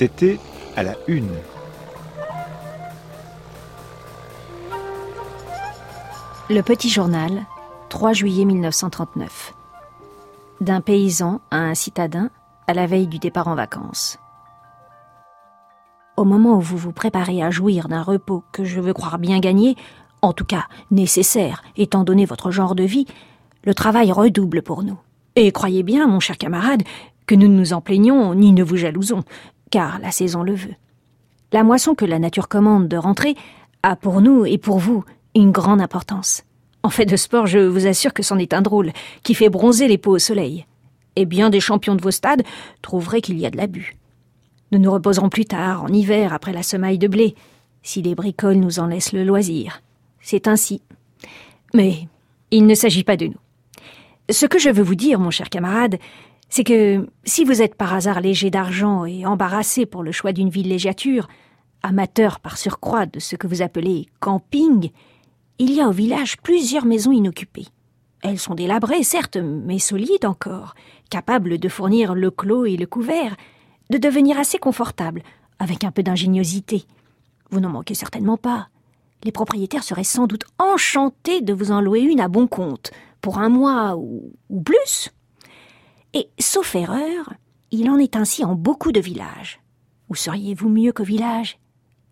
C'était à la une. Le Petit Journal, 3 juillet 1939. D'un paysan à un citadin à la veille du départ en vacances. Au moment où vous vous préparez à jouir d'un repos que je veux croire bien gagné, en tout cas nécessaire étant donné votre genre de vie, le travail redouble pour nous. Et croyez bien, mon cher camarade, que nous ne nous en plaignons ni ne vous jalousons, car la saison le veut. La moisson que la nature commande de rentrer a pour nous et pour vous une grande importance. En fait de sport, je vous assure que c'en est un drôle, qui fait bronzer les peaux au soleil. Et bien des champions de vos stades trouveraient qu'il y a de l'abus. Nous nous reposerons plus tard, en hiver, après la semaille de blé, si les bricoles nous en laissent le loisir. C'est ainsi. Mais il ne s'agit pas de nous. Ce que je veux vous dire, mon cher camarade, c'est que si vous êtes par hasard léger d'argent et embarrassé pour le choix d'une villégiature, amateur par surcroît de ce que vous appelez camping, il y a au village plusieurs maisons inoccupées. Elles sont délabrées, certes, mais solides encore, capables de fournir le clos et le couvert, de devenir assez confortables, avec un peu d'ingéniosité. Vous n'en manquez certainement pas. Les propriétaires seraient sans doute enchantés de vous en louer une à bon compte, pour un mois ou, plus. Et, sauf erreur, il en est ainsi en beaucoup de villages. Où seriez-vous mieux qu'au village?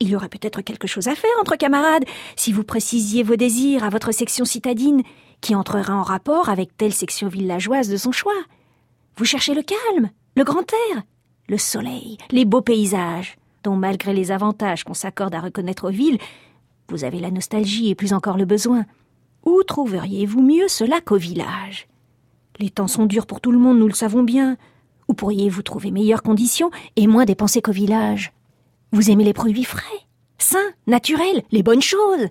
Il y aurait peut-être quelque chose à faire entre camarades, si vous précisiez vos désirs à votre section citadine, qui entrera en rapport avec telle section villageoise de son choix. Vous cherchez le calme, le grand air, le soleil, les beaux paysages, dont malgré les avantages qu'on s'accorde à reconnaître aux villes, vous avez la nostalgie et plus encore le besoin. Où trouveriez-vous mieux cela qu'au village? Les temps sont durs pour tout le monde, nous le savons bien. Où pourriez-vous trouver meilleures conditions et moins dépenser qu'au village? Vous aimez les produits frais, sains, naturels, les bonnes choses.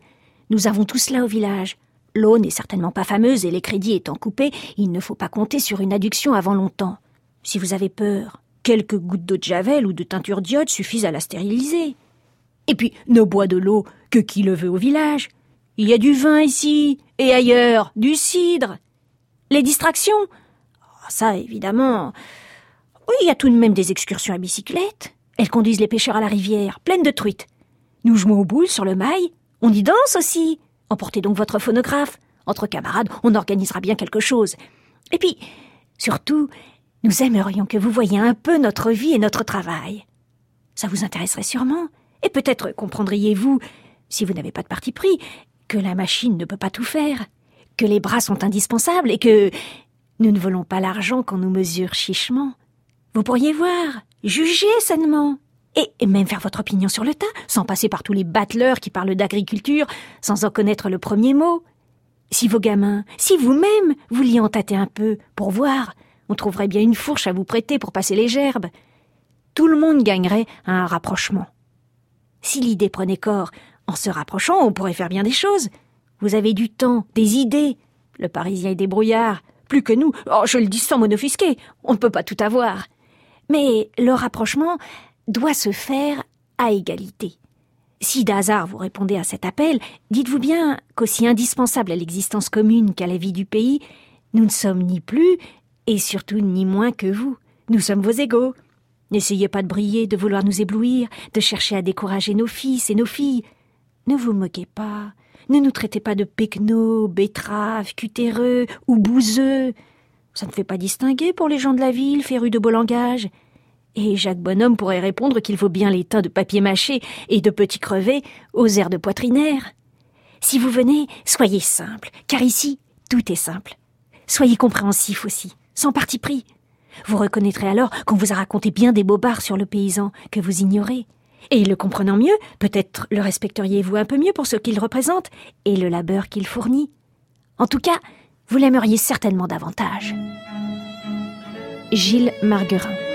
Nous avons tout cela au village. L'eau n'est certainement pas fameuse et les crédits étant coupés, il ne faut pas compter sur une adduction avant longtemps. Si vous avez peur, quelques gouttes d'eau de javel ou de teinture d'iode suffisent à la stériliser. Et puis, ne boit de l'eau que qui le veut au village? Il y a du vin ici, et ailleurs, du cidre. Les distractions oh, Ça, évidemment. Oui, il y a tout de même des excursions à bicyclette. Elles conduisent les pêcheurs à la rivière, pleines de truites. Nous jouons aux boules sur le mail. On y danse aussi. Emportez donc votre phonographe. Entre camarades, on organisera bien quelque chose. Et puis, surtout, nous aimerions que vous voyiez un peu notre vie et notre travail. Ça vous intéresserait sûrement. Et peut-être comprendriez-vous, si vous n'avez pas de parti pris, que la machine ne peut pas tout faire, que les bras sont indispensables et que nous ne volons pas l'argent qu'on nous mesure chichement. Vous pourriez voir, juger sainement, et même faire votre opinion sur le tas, sans passer par tous les battleurs qui parlent d'agriculture, sans en connaître le premier mot. Si vos gamins, si vous-même, vouliez en tâter un peu, pour voir, on trouverait bien une fourche à vous prêter pour passer les gerbes. Tout le monde gagnerait à un rapprochement. Si l'idée prenait corps, en se rapprochant, on pourrait faire bien des choses. Vous avez du temps, des idées. Le Parisien est débrouillard. Plus que nous. Oh, je le dis sans monofisquer. On ne peut pas tout avoir. Mais le rapprochement doit se faire à égalité. Si d'hasard vous répondez à cet appel, dites-vous bien qu'aussi indispensable à l'existence commune qu'à la vie du pays, nous ne sommes ni plus, et surtout ni moins que vous. Nous sommes vos égaux. N'essayez pas de briller, de vouloir nous éblouir, de chercher à décourager nos fils et nos filles. Ne vous moquez pas. Ne nous traitez pas de pecnos, betteraves, cutéreux ou bouseux. Ça ne fait pas distinguer pour les gens de la ville, férus de beau langage. Et Jacques Bonhomme pourrait répondre qu'il faut bien les tas de papier mâché et de petits crevets aux airs de poitrinaire. Si vous venez, soyez simple, car ici, tout est simple. Soyez compréhensif aussi, sans parti pris. Vous reconnaîtrez alors qu'on vous a raconté bien des bobards sur le paysan que vous ignorez. Et le comprenant mieux, peut-être le respecteriez-vous un peu mieux pour ce qu'il représente et le labeur qu'il fournit. En tout cas, vous l'aimeriez certainement davantage. Gilles Marguerin